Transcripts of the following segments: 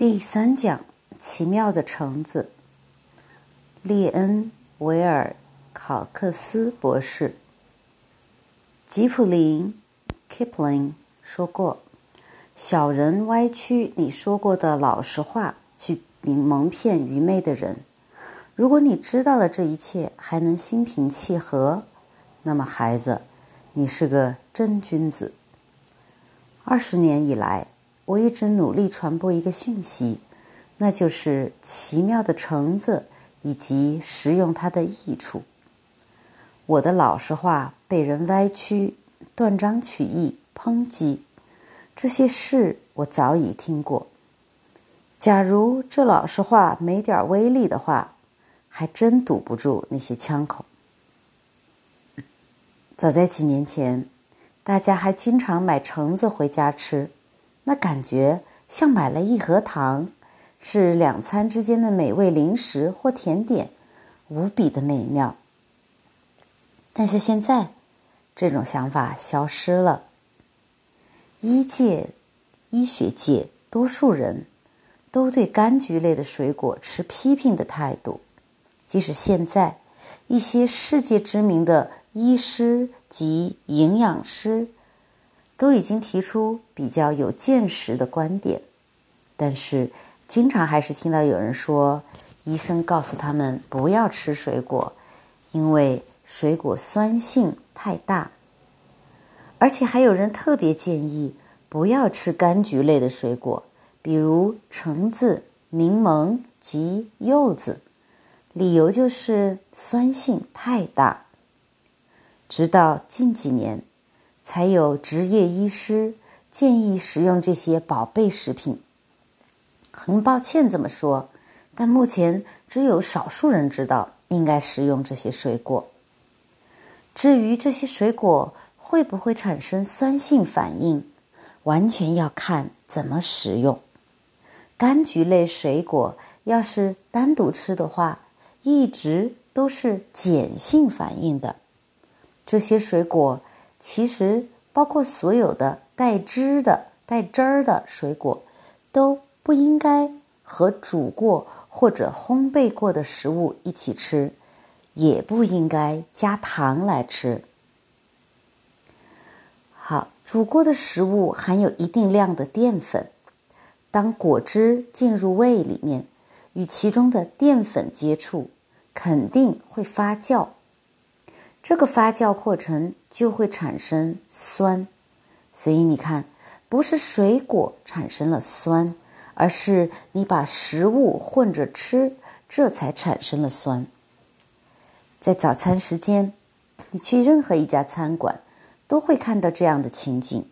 第三讲：奇妙的橙子。列恩·维尔考克斯博士，吉普林 （Kipling） 说过：“小人歪曲你说过的老实话，去蒙骗愚昧的人。如果你知道了这一切，还能心平气和，那么孩子，你是个真君子。”二十年以来。我一直努力传播一个讯息，那就是奇妙的橙子以及食用它的益处。我的老实话被人歪曲、断章取义、抨击，这些事我早已听过。假如这老实话没点威力的话，还真堵不住那些枪口。早在几年前，大家还经常买橙子回家吃。那感觉像买了一盒糖，是两餐之间的美味零食或甜点，无比的美妙。但是现在，这种想法消失了。医界、医学界多数人都对柑橘类的水果持批评的态度，即使现在一些世界知名的医师及营养师。都已经提出比较有见识的观点，但是经常还是听到有人说，医生告诉他们不要吃水果，因为水果酸性太大。而且还有人特别建议不要吃柑橘类的水果，比如橙子、柠檬及柚子，理由就是酸性太大。直到近几年。才有职业医师建议食用这些宝贝食品。很抱歉这么说，但目前只有少数人知道应该食用这些水果。至于这些水果会不会产生酸性反应，完全要看怎么食用。柑橘类水果要是单独吃的话，一直都是碱性反应的。这些水果。其实，包括所有的带汁的、带汁儿的水果，都不应该和煮过或者烘焙过的食物一起吃，也不应该加糖来吃。好，煮过的食物含有一定量的淀粉，当果汁进入胃里面，与其中的淀粉接触，肯定会发酵。这个发酵过程就会产生酸，所以你看，不是水果产生了酸，而是你把食物混着吃，这才产生了酸。在早餐时间，你去任何一家餐馆，都会看到这样的情景：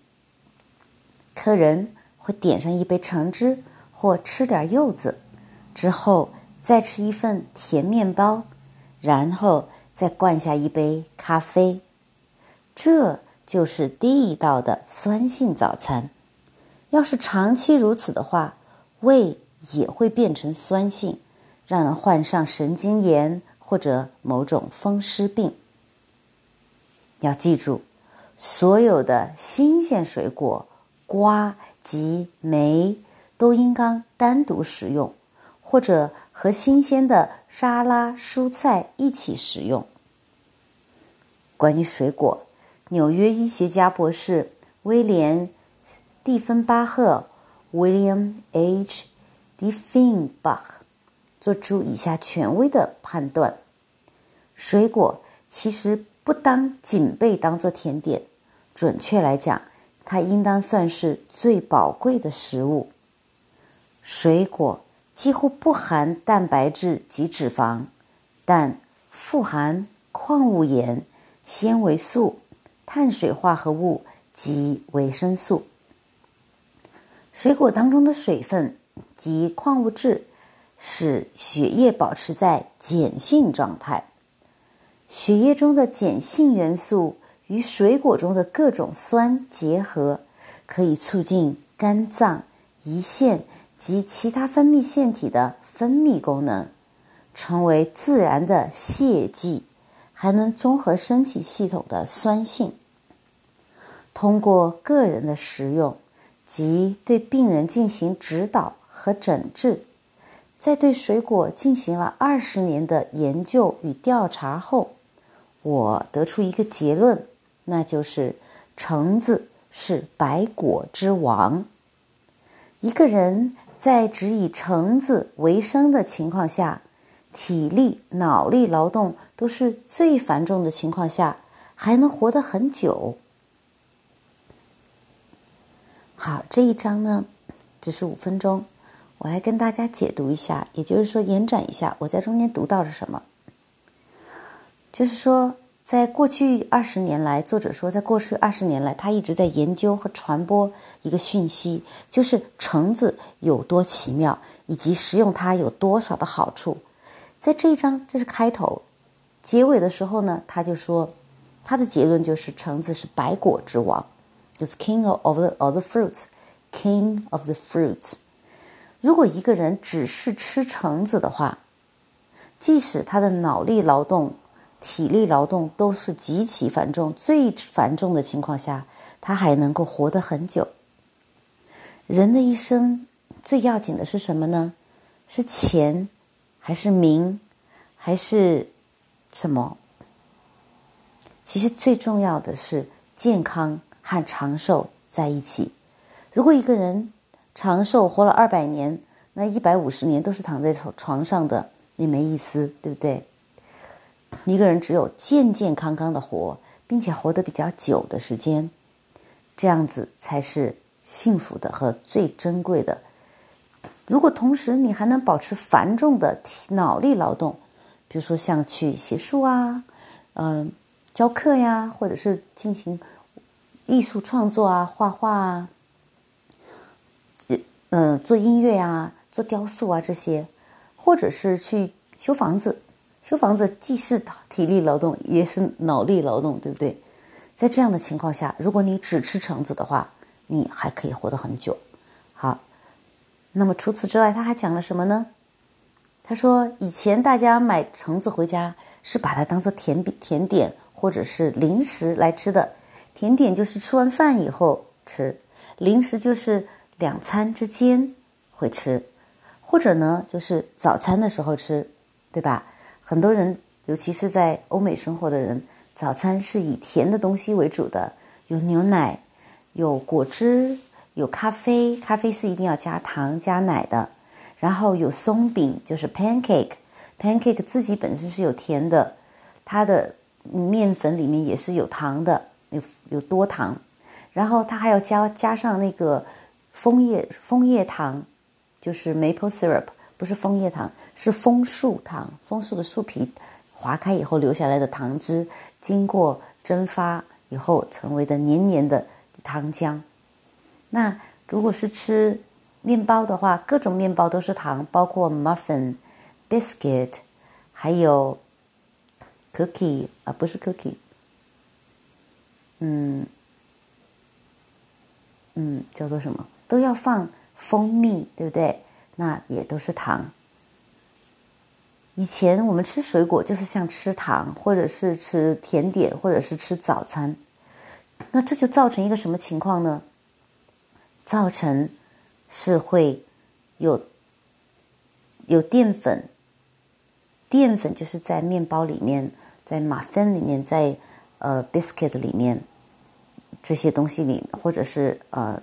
客人会点上一杯橙汁，或吃点柚子，之后再吃一份甜面包，然后。再灌下一杯咖啡，这就是地道的酸性早餐。要是长期如此的话，胃也会变成酸性，让人患上神经炎或者某种风湿病。要记住，所有的新鲜水果、瓜及梅都应当单独食用。或者和新鲜的沙拉蔬菜一起食用。关于水果，纽约医学家博士威廉·蒂芬巴赫 （William H. Diefenbach） 做出以下权威的判断：水果其实不当仅被当做甜点，准确来讲，它应当算是最宝贵的食物。水果。几乎不含蛋白质及脂肪，但富含矿物盐、纤维素、碳水化合物及维生素。水果当中的水分及矿物质使血液保持在碱性状态。血液中的碱性元素与水果中的各种酸结合，可以促进肝脏、胰腺。及其他分泌腺体的分泌功能，成为自然的泻剂，还能中和身体系统的酸性。通过个人的食用及对病人进行指导和诊治。在对水果进行了二十年的研究与调查后，我得出一个结论，那就是橙子是百果之王。一个人在只以橙子为生的情况下，体力、脑力劳动都是最繁重的情况下，还能活得很久。好，这一章呢，只是五分钟。我来跟大家解读一下，也就是说延展一下我在中间读到了什么。就是说，在过去二十年来，作者说，在过去二十年来，他一直在研究和传播一个讯息，就是橙子有多奇妙，以及食用它有多少的好处。在这一章，这是开头，结尾的时候呢，他就说，他的结论就是橙子是百果之王，就是 King of the of the fruits，King of the fruits。如果一个人只是吃橙子的话，即使他的脑力劳动、体力劳动都是极其繁重、最繁重的情况下，他还能够活得很久。人的一生最要紧的是什么呢？是钱，还是名，还是什么？其实最重要的是健康和长寿在一起。如果一个人，长寿活了二百年，那一百五十年都是躺在床床上的，也没意思，对不对？一个人只有健健康康的活，并且活得比较久的时间，这样子才是幸福的和最珍贵的。如果同时你还能保持繁重的体脑力劳动，比如说像去写书啊，嗯，教课呀，或者是进行艺术创作啊，画画啊。嗯，做音乐啊，做雕塑啊，这些，或者是去修房子，修房子既是体力劳动，也是脑力劳动，对不对？在这样的情况下，如果你只吃橙子的话，你还可以活得很久。好，那么除此之外，他还讲了什么呢？他说，以前大家买橙子回家是把它当做甜饼、甜点或者是零食来吃的。甜点就是吃完饭以后吃，零食就是。两餐之间会吃，或者呢，就是早餐的时候吃，对吧？很多人，尤其是在欧美生活的人，早餐是以甜的东西为主的，有牛奶，有果汁，有咖啡，咖啡是一定要加糖加奶的。然后有松饼，就是 pancake，pancake 自己本身是有甜的，它的面粉里面也是有糖的，有有多糖，然后它还要加加上那个。枫叶枫叶糖，就是 maple syrup，不是枫叶糖，是枫树糖。枫树的树皮划开以后留下来的糖汁，经过蒸发以后成为的黏黏的糖浆。那如果是吃面包的话，各种面包都是糖，包括 muffin、biscuit，还有 cookie 啊，不是 cookie，嗯嗯，叫做什么？都要放蜂蜜，对不对？那也都是糖。以前我们吃水果就是像吃糖，或者是吃甜点，或者是吃早餐。那这就造成一个什么情况呢？造成是会有有淀粉，淀粉就是在面包里面，在马芬里面，在呃 biscuit 里面这些东西里，或者是呃。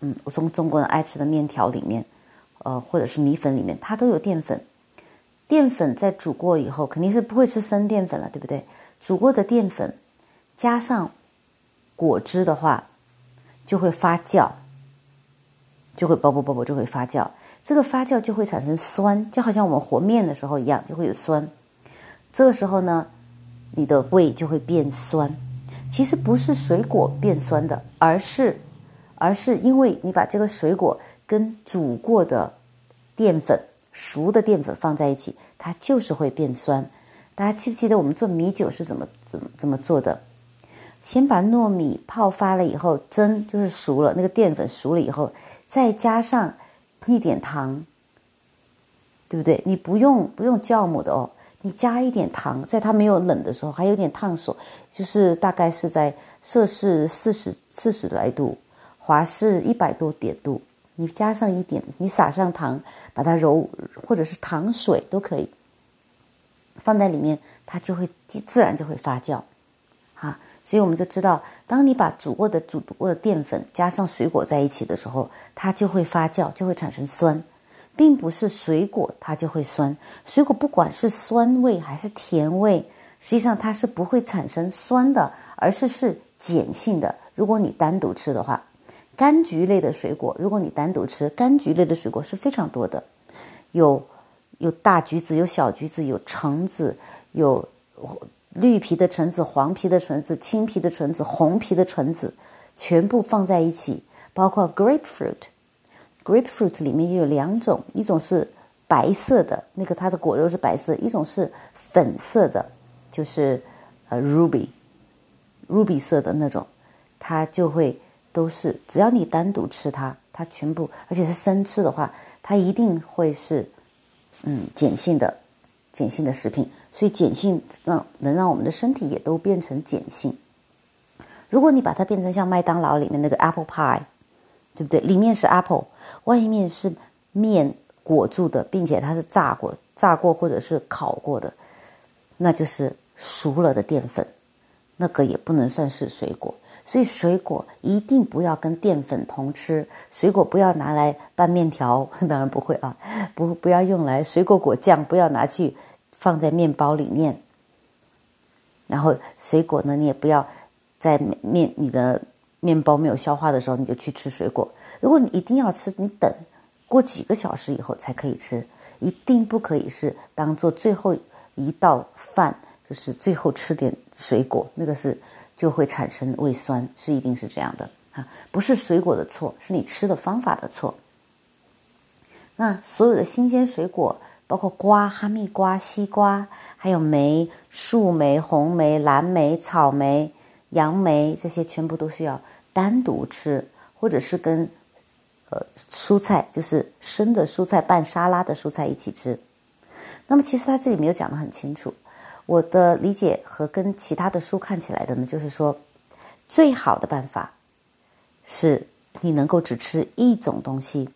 嗯，我从中国人爱吃的面条里面，呃，或者是米粉里面，它都有淀粉。淀粉在煮过以后，肯定是不会吃生淀粉了，对不对？煮过的淀粉加上果汁的话，就会发酵，就会啵啵啵啵就会发酵。这个发酵就会产生酸，就好像我们和面的时候一样，就会有酸。这个时候呢，你的胃就会变酸。其实不是水果变酸的，而是。而是因为你把这个水果跟煮过的淀粉、熟的淀粉放在一起，它就是会变酸。大家记不记得我们做米酒是怎么怎么怎么做的？先把糯米泡发了以后蒸，就是熟了，那个淀粉熟了以后，再加上一点糖，对不对？你不用不用酵母的哦，你加一点糖，在它没有冷的时候，还有点烫手，就是大概是在摄氏四十四十来度。华氏一百多点度，你加上一点，你撒上糖，把它揉，或者是糖水都可以，放在里面，它就会自然就会发酵，哈。所以我们就知道，当你把煮过的煮过的淀粉加上水果在一起的时候，它就会发酵，就会产生酸，并不是水果它就会酸。水果不管是酸味还是甜味，实际上它是不会产生酸的，而是是碱性的。如果你单独吃的话，柑橘类的水果，如果你单独吃，柑橘类的水果是非常多的，有有大橘子，有小橘子，有橙子，有。绿皮的橙子、黄皮的橙子、青皮的橙子、红皮的橙子，全部放在一起，包括 grapefruit。grapefruit 里面也有两种，一种是白色的，那个它的果肉是白色；一种是粉色的，就是呃 ruby，ruby 色的那种，它就会都是，只要你单独吃它，它全部，而且是生吃的话，它一定会是嗯碱性的。碱性的食品，所以碱性让能让我们的身体也都变成碱性。如果你把它变成像麦当劳里面那个 apple pie，对不对？里面是 apple，外面是面裹住的，并且它是炸过、炸过或者是烤过的，那就是熟了的淀粉，那个也不能算是水果。所以水果一定不要跟淀粉同吃，水果不要拿来拌面条，当然不会啊，不不要用来水果果酱，不要拿去。放在面包里面，然后水果呢，你也不要在面你的面包没有消化的时候，你就去吃水果。如果你一定要吃，你等过几个小时以后才可以吃，一定不可以是当做最后一道饭，就是最后吃点水果，那个是就会产生胃酸，是一定是这样的啊，不是水果的错，是你吃的方法的错。那所有的新鲜水果。包括瓜、哈密瓜、西瓜，还有梅、树莓、红莓、蓝莓、草莓、杨梅，这些全部都是要单独吃，或者是跟呃蔬菜，就是生的蔬菜拌沙拉的蔬菜一起吃。那么其实他这里没有讲得很清楚。我的理解和跟其他的书看起来的呢，就是说最好的办法是你能够只吃一种东西。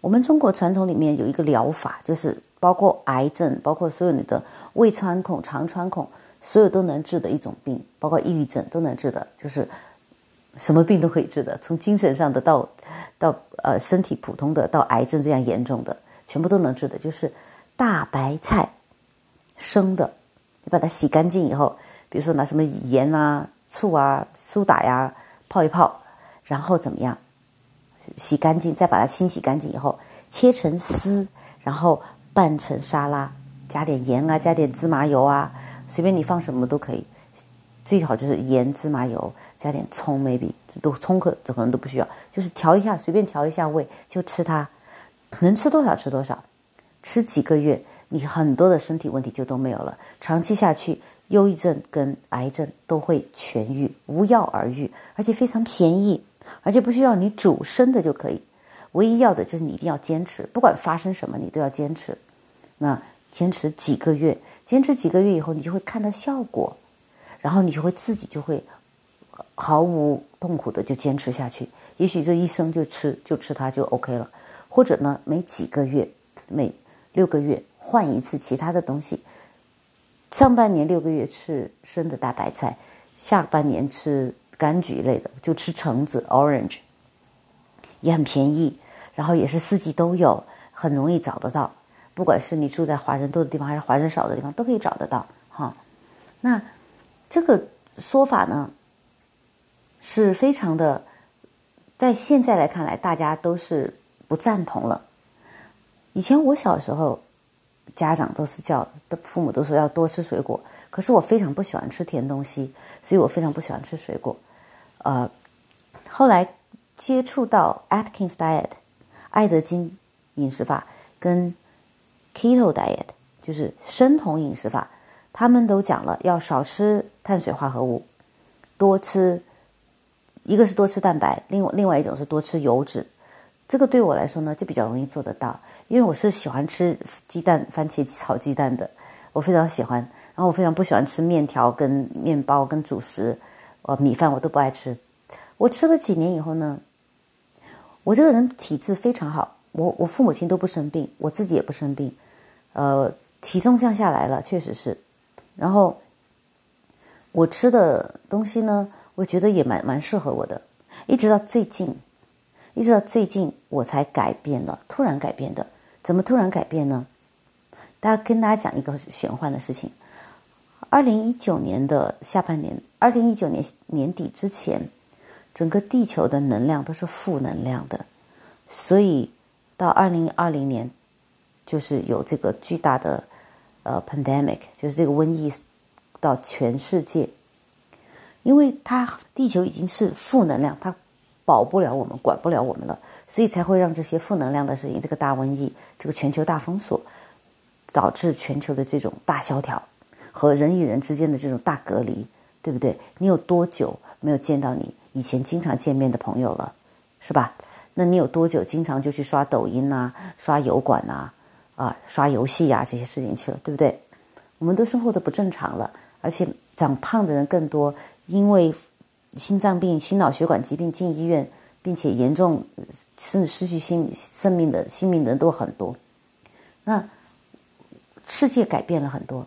我们中国传统里面有一个疗法，就是。包括癌症，包括所有你的胃穿孔、肠穿孔，所有都能治的一种病，包括抑郁症都能治的，就是什么病都可以治的，从精神上的到到呃身体普通的到癌症这样严重的，全部都能治的，就是大白菜生的，你把它洗干净以后，比如说拿什么盐啊、醋啊、苏打呀泡一泡，然后怎么样？洗干净，再把它清洗干净以后，切成丝，然后。拌成沙拉，加点盐啊，加点芝麻油啊，随便你放什么都可以。最好就是盐、芝麻油，加点葱，maybe 都葱可这可能都不需要，就是调一下，随便调一下味就吃它，能吃多少吃多少，吃几个月，你很多的身体问题就都没有了。长期下去，忧郁症跟癌症都会痊愈，无药而愈，而且非常便宜，而且不需要你煮生的就可以。唯一要的就是你一定要坚持，不管发生什么，你都要坚持。那坚持几个月，坚持几个月以后，你就会看到效果，然后你就会自己就会毫无痛苦的就坚持下去。也许这一生就吃就吃它就 OK 了，或者呢，每几个月、每六个月换一次其他的东西。上半年六个月吃生的大白菜，下半年吃柑橘类的，就吃橙子 （orange），也很便宜。然后也是四季都有，很容易找得到。不管是你住在华人多的地方，还是华人少的地方，都可以找得到。哈，那这个说法呢，是非常的，在现在来看来，大家都是不赞同了。以前我小时候，家长都是叫的父母都说要多吃水果，可是我非常不喜欢吃甜东西，所以我非常不喜欢吃水果。呃，后来接触到 Atkins Diet。爱德金饮食法跟 Keto Diet 就是生酮饮食法，他们都讲了要少吃碳水化合物，多吃，一个是多吃蛋白，另外另外一种是多吃油脂。这个对我来说呢就比较容易做得到，因为我是喜欢吃鸡蛋番茄炒鸡蛋的，我非常喜欢。然后我非常不喜欢吃面条跟面包跟主食，呃米饭我都不爱吃。我吃了几年以后呢？我这个人体质非常好，我我父母亲都不生病，我自己也不生病，呃，体重降下来了，确实是。然后我吃的东西呢，我觉得也蛮蛮适合我的，一直到最近，一直到最近我才改变了，突然改变的。怎么突然改变呢？大家跟大家讲一个玄幻的事情。二零一九年的下半年，二零一九年年底之前，整个地球的能量都是负能量的，所以到二零二零年，就是有这个巨大的呃 pandemic，就是这个瘟疫到全世界，因为它地球已经是负能量，它保不了我们，管不了我们了，所以才会让这些负能量的事情，这个大瘟疫，这个全球大封锁，导致全球的这种大萧条。和人与人之间的这种大隔离，对不对？你有多久没有见到你以前经常见面的朋友了，是吧？那你有多久经常就去刷抖音呐、刷油管呐、啊、刷游戏呀这些事情去了，对不对？我们都生活的不正常了，而且长胖的人更多，因为心脏病、心脑血管疾病进医院，并且严重甚至失去性生命的性命的人都很多。那世界改变了很多。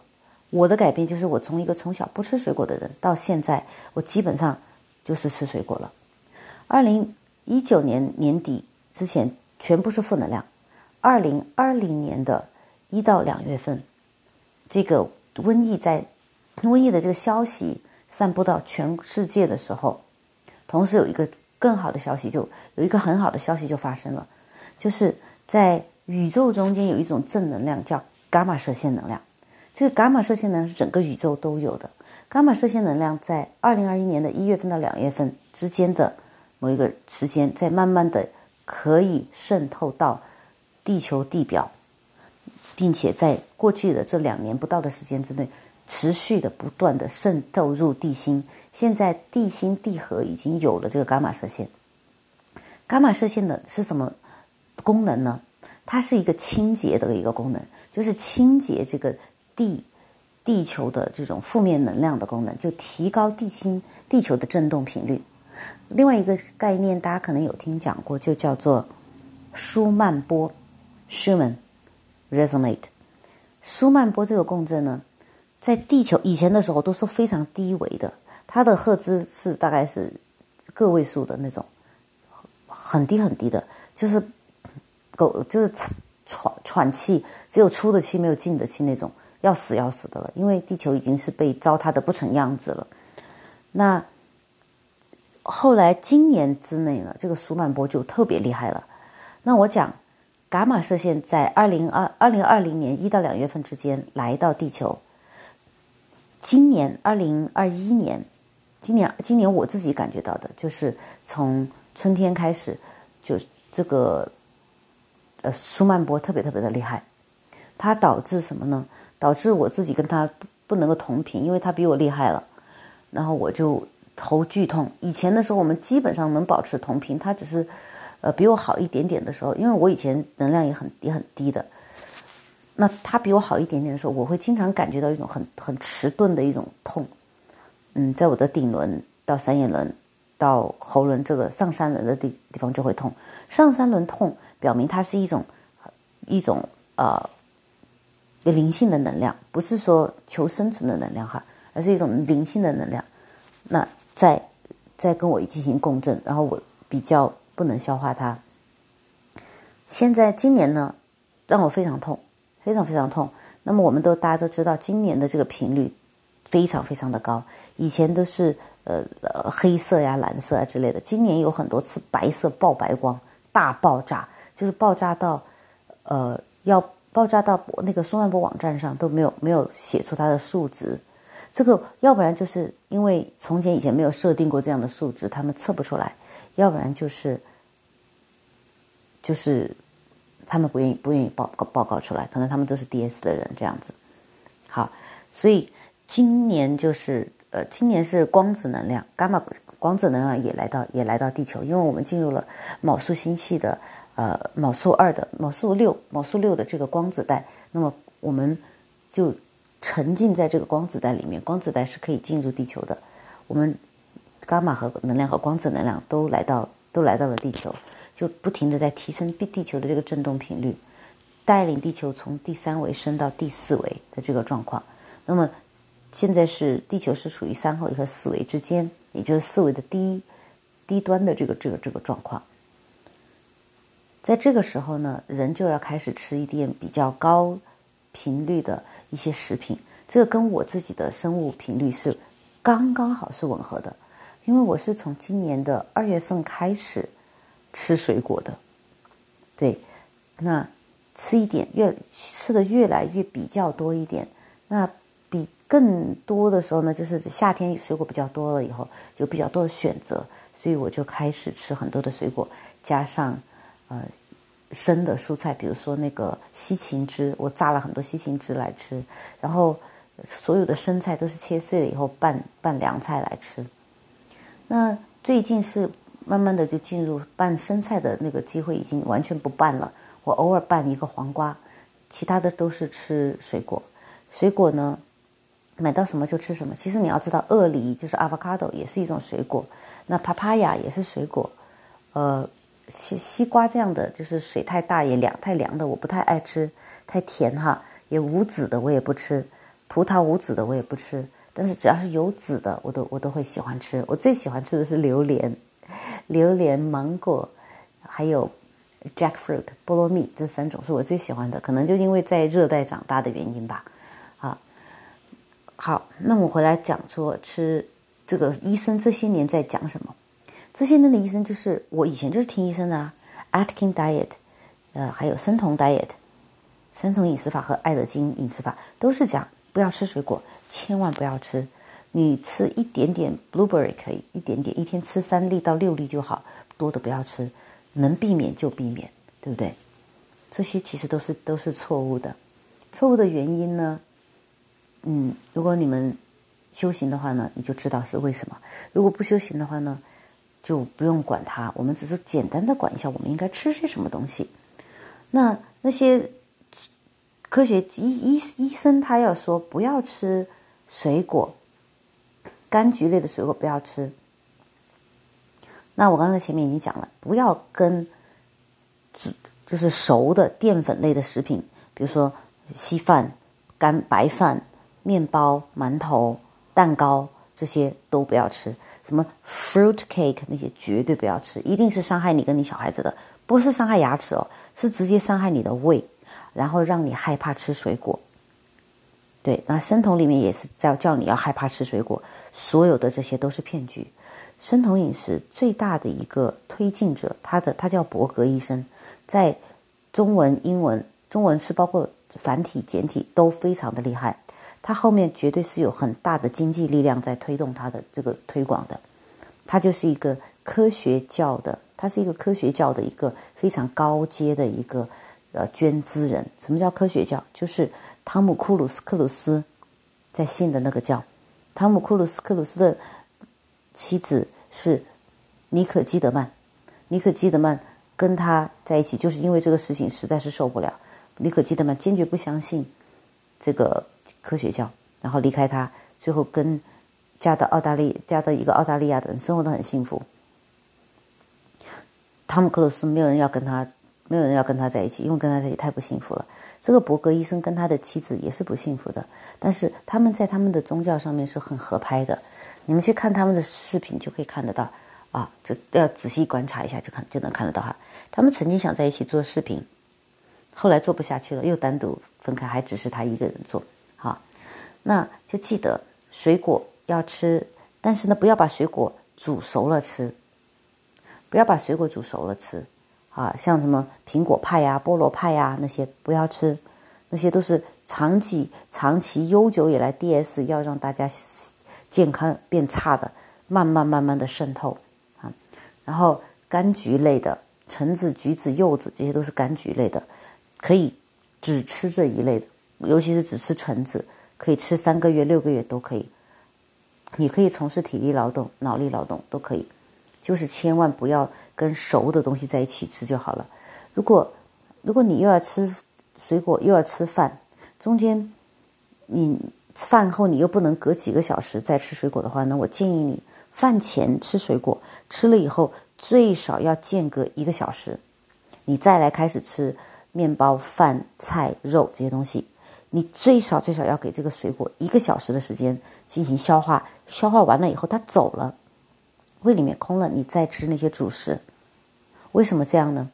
我的改变就是，我从一个从小不吃水果的人，到现在我基本上就是吃水果了。二零一九年年底之前全部是负能量。二零二零年的一到两月份，这个瘟疫在瘟疫的这个消息散布到全世界的时候，同时有一个更好的消息，就有一个很好的消息就发生了，就是在宇宙中间有一种正能量叫伽马射线能量。这个伽马射线呢是整个宇宙都有的。伽马射线能量在二零二一年的一月份到两月份之间的某一个时间，在慢慢的可以渗透到地球地表，并且在过去的这两年不到的时间之内，持续的不断的渗透入地心。现在地心地核已经有了这个伽马射线。伽马射线的是什么功能呢？它是一个清洁的一个功能，就是清洁这个。地地球的这种负面能量的功能，就提高地心地球的振动频率。另外一个概念，大家可能有听讲过，就叫做舒曼波 （Schumann resonate）。舒曼波这个共振呢，在地球以前的时候都是非常低维的，它的赫兹是大概是个位数的那种，很低很低的，就是狗就是喘喘气，只有出的气没有进的气那种。要死要死的了，因为地球已经是被糟蹋的不成样子了。那后来今年之内呢，这个舒曼波就特别厉害了。那我讲，伽马射线在二零二二零二零年一到两月份之间来到地球。今年二零二一年，今年今年我自己感觉到的就是从春天开始，就这个呃舒曼波特别特别的厉害，它导致什么呢？导致我自己跟他不能够同频，因为他比我厉害了，然后我就头剧痛。以前的时候，我们基本上能保持同频，他只是，呃，比我好一点点的时候，因为我以前能量也很也很低的。那他比我好一点点的时候，我会经常感觉到一种很很迟钝的一种痛，嗯，在我的顶轮到三眼轮到喉轮这个上三轮的地地方就会痛。上三轮痛，表明它是一种一种呃。灵性的能量，不是说求生存的能量哈，而是一种灵性的能量。那在在跟我进行共振，然后我比较不能消化它。现在今年呢，让我非常痛，非常非常痛。那么我们都大家都知道，今年的这个频率非常非常的高。以前都是呃呃黑色呀、蓝色啊之类的，今年有很多次白色爆白光，大爆炸，就是爆炸到呃要。爆炸到那个舒曼波网站上都没有没有写出它的数值，这个要不然就是因为从前以前没有设定过这样的数值，他们测不出来；要不然就是就是他们不愿意不愿意报告报告出来，可能他们都是 DS 的人这样子。好，所以今年就是呃，今年是光子能量，伽马光子能量也来到也来到地球，因为我们进入了昴宿星系的。呃，昴宿二的昴宿六昴宿六的这个光子带，那么我们就沉浸在这个光子带里面。光子带是可以进入地球的。我们伽马和能量和光子能量都来到都来到了地球，就不停的在提升地地球的这个振动频率，带领地球从第三维升到第四维的这个状况。那么现在是地球是处于三维和四维之间，也就是四维的低低端的这个这个这个状况。在这个时候呢，人就要开始吃一点比较高频率的一些食品。这个跟我自己的生物频率是刚刚好是吻合的，因为我是从今年的二月份开始吃水果的。对，那吃一点越吃的越来越比较多一点。那比更多的时候呢，就是夏天水果比较多了以后，就比较多的选择，所以我就开始吃很多的水果，加上。呃，生的蔬菜，比如说那个西芹汁，我榨了很多西芹汁来吃。然后所有的生菜都是切碎了以后拌拌凉菜来吃。那最近是慢慢的就进入拌生菜的那个机会已经完全不拌了。我偶尔拌一个黄瓜，其他的都是吃水果。水果呢，买到什么就吃什么。其实你要知道，鳄梨就是 avocado 也是一种水果，那 papaya 也是水果，呃。西西瓜这样的就是水太大也凉太凉的我不太爱吃，太甜哈也无籽的我也不吃，葡萄无籽的我也不吃，但是只要是有籽的我都我都会喜欢吃。我最喜欢吃的是榴莲、榴莲、芒果，还有 jackfruit 菠萝蜜这三种是我最喜欢的，可能就因为在热带长大的原因吧。啊，好，那我回来讲说吃这个医生这些年在讲什么。这些年的医生就是我以前就是听医生的啊，Atkin Diet，呃，还有生酮 Diet，生酮饮食法和爱德金饮食法都是讲不要吃水果，千万不要吃。你吃一点点 blueberry 可以，一点点，一天吃三粒到六粒就好，多的不要吃，能避免就避免，对不对？这些其实都是都是错误的，错误的原因呢，嗯，如果你们修行的话呢，你就知道是为什么；如果不修行的话呢？就不用管它，我们只是简单的管一下，我们应该吃些什么东西。那那些科学医医医生他要说不要吃水果，柑橘类的水果不要吃。那我刚才前面已经讲了，不要跟只就是熟的淀粉类的食品，比如说稀饭、干白饭、面包、馒头、蛋糕这些都不要吃。什么 fruit cake 那些绝对不要吃，一定是伤害你跟你小孩子的，不是伤害牙齿哦，是直接伤害你的胃，然后让你害怕吃水果。对，那生酮里面也是叫叫你要害怕吃水果，所有的这些都是骗局。生酮饮食最大的一个推进者，他的他叫伯格医生，在中文、英文、中文是包括繁体、简体都非常的厉害。他后面绝对是有很大的经济力量在推动他的这个推广的，他就是一个科学教的，他是一个科学教的一个非常高阶的一个呃捐资人。什么叫科学教？就是汤姆库鲁斯克鲁斯在信的那个教。汤姆库鲁斯克鲁斯的妻子是尼可基德曼，尼可基德曼跟他在一起，就是因为这个事情实在是受不了。尼可基德曼坚决不相信这个。科学教，然后离开他，最后跟嫁到澳大利嫁到一个澳大利亚的人，生活的很幸福。汤姆克鲁斯没有人要跟他，没有人要跟他在一起，因为跟他在一起太不幸福了。这个伯格医生跟他的妻子也是不幸福的，但是他们在他们的宗教上面是很合拍的。你们去看他们的视频就可以看得到啊，这要仔细观察一下就看就能看得到哈。他们曾经想在一起做视频，后来做不下去了，又单独分开，还只是他一个人做。好，那就记得水果要吃，但是呢，不要把水果煮熟了吃，不要把水果煮熟了吃，啊，像什么苹果派呀、菠萝派呀那些不要吃，那些都是长期、长期悠久以来 DS 要让大家健康变差的，慢慢慢慢的渗透啊。然后柑橘类的，橙子、橘子、柚子这些都是柑橘类的，可以只吃这一类的。尤其是只吃橙子，可以吃三个月、六个月都可以。你可以从事体力劳动、脑力劳动都可以，就是千万不要跟熟的东西在一起吃就好了。如果如果你又要吃水果又要吃饭，中间你饭后你又不能隔几个小时再吃水果的话，那我建议你饭前吃水果，吃了以后最少要间隔一个小时，你再来开始吃面包、饭、菜、肉这些东西。你最少最少要给这个水果一个小时的时间进行消化，消化完了以后它走了，胃里面空了，你再吃那些主食。为什么这样呢？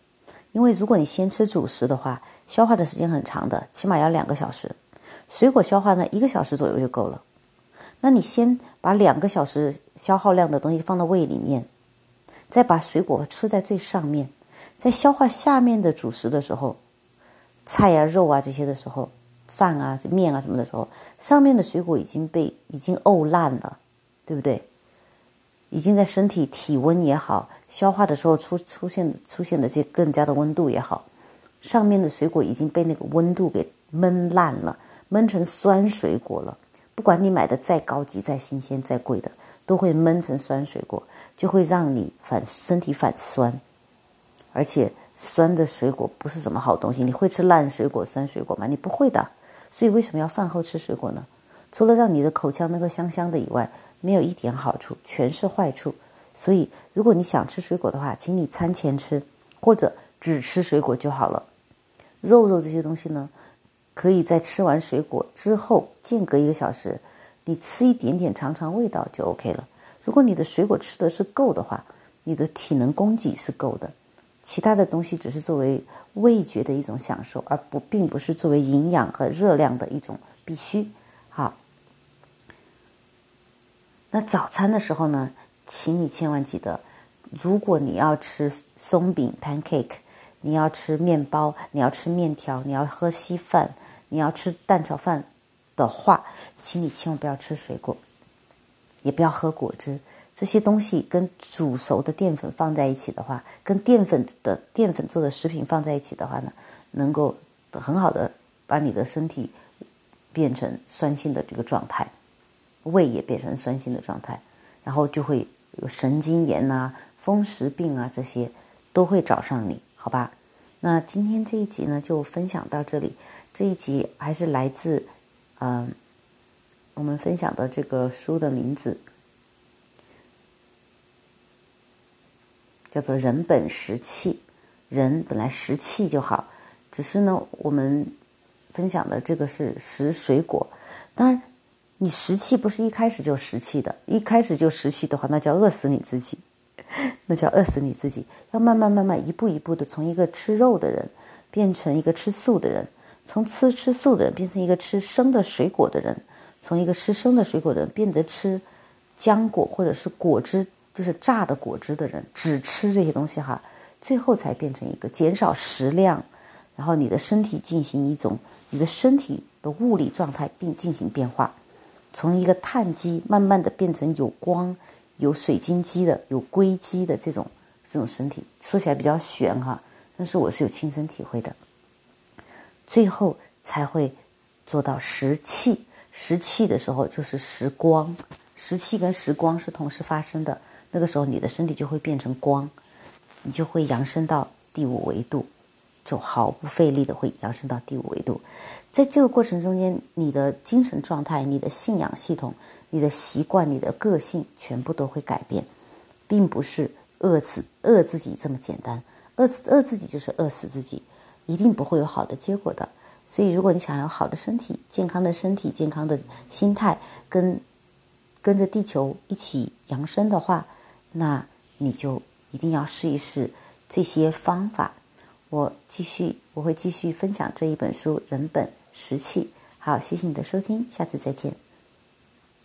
因为如果你先吃主食的话，消化的时间很长的，起码要两个小时。水果消化呢，一个小时左右就够了。那你先把两个小时消耗量的东西放到胃里面，再把水果吃在最上面，在消化下面的主食的时候，菜呀、肉啊这些的时候。饭啊、面啊什么的时候，上面的水果已经被已经沤烂了，对不对？已经在身体体温也好，消化的时候出出现出现的这更加的温度也好，上面的水果已经被那个温度给焖烂了，焖成酸水果了。不管你买的再高级、再新鲜、再贵的，都会焖成酸水果，就会让你反身体反酸，而且酸的水果不是什么好东西。你会吃烂水果、酸水果吗？你不会的。所以为什么要饭后吃水果呢？除了让你的口腔能够香香的以外，没有一点好处，全是坏处。所以如果你想吃水果的话，请你餐前吃，或者只吃水果就好了。肉肉这些东西呢，可以在吃完水果之后间隔一个小时，你吃一点点尝尝味道就 OK 了。如果你的水果吃的是够的话，你的体能供给是够的。其他的东西只是作为味觉的一种享受，而不并不是作为营养和热量的一种必须。好，那早餐的时候呢，请你千万记得，如果你要吃松饼 （pancake），你要吃面包，你要吃面条，你要喝稀饭，你要吃蛋炒饭的话，请你千万不要吃水果，也不要喝果汁。这些东西跟煮熟的淀粉放在一起的话，跟淀粉的淀粉做的食品放在一起的话呢，能够很好的把你的身体变成酸性的这个状态，胃也变成酸性的状态，然后就会有神经炎呐、风湿病啊这些都会找上你，好吧？那今天这一集呢就分享到这里，这一集还是来自嗯我们分享的这个书的名字。叫做人本食气，人本来食气就好，只是呢，我们分享的这个是食水果。当然，你食气不是一开始就食气的，一开始就食气的话，那叫饿死你自己，那叫饿死你自己。要慢慢慢慢一步一步的，从一个吃肉的人变成一个吃素的人，从吃吃素的人变成一个吃生的水果的人，从一个吃生的水果的人变得吃浆果或者是果汁。就是榨的果汁的人，只吃这些东西哈，最后才变成一个减少食量，然后你的身体进行一种你的身体的物理状态并进行变化，从一个碳基慢慢的变成有光、有水晶肌的、有硅基的这种这种身体，说起来比较玄哈，但是我是有亲身体会的，最后才会做到食气，食气的时候就是食光，食气跟食光是同时发生的。那个时候，你的身体就会变成光，你就会扬升到第五维度，就毫不费力的会扬升到第五维度。在这个过程中间，你的精神状态、你的信仰系统、你的习惯、你的个性，全部都会改变，并不是饿自饿自己这么简单。饿死饿自己就是饿死自己，一定不会有好的结果的。所以，如果你想要好的身体、健康的身体、健康的心态，跟跟着地球一起扬升的话，那你就一定要试一试这些方法。我继续，我会继续分享这一本书《人本实气》。好，谢谢你的收听，下次再见。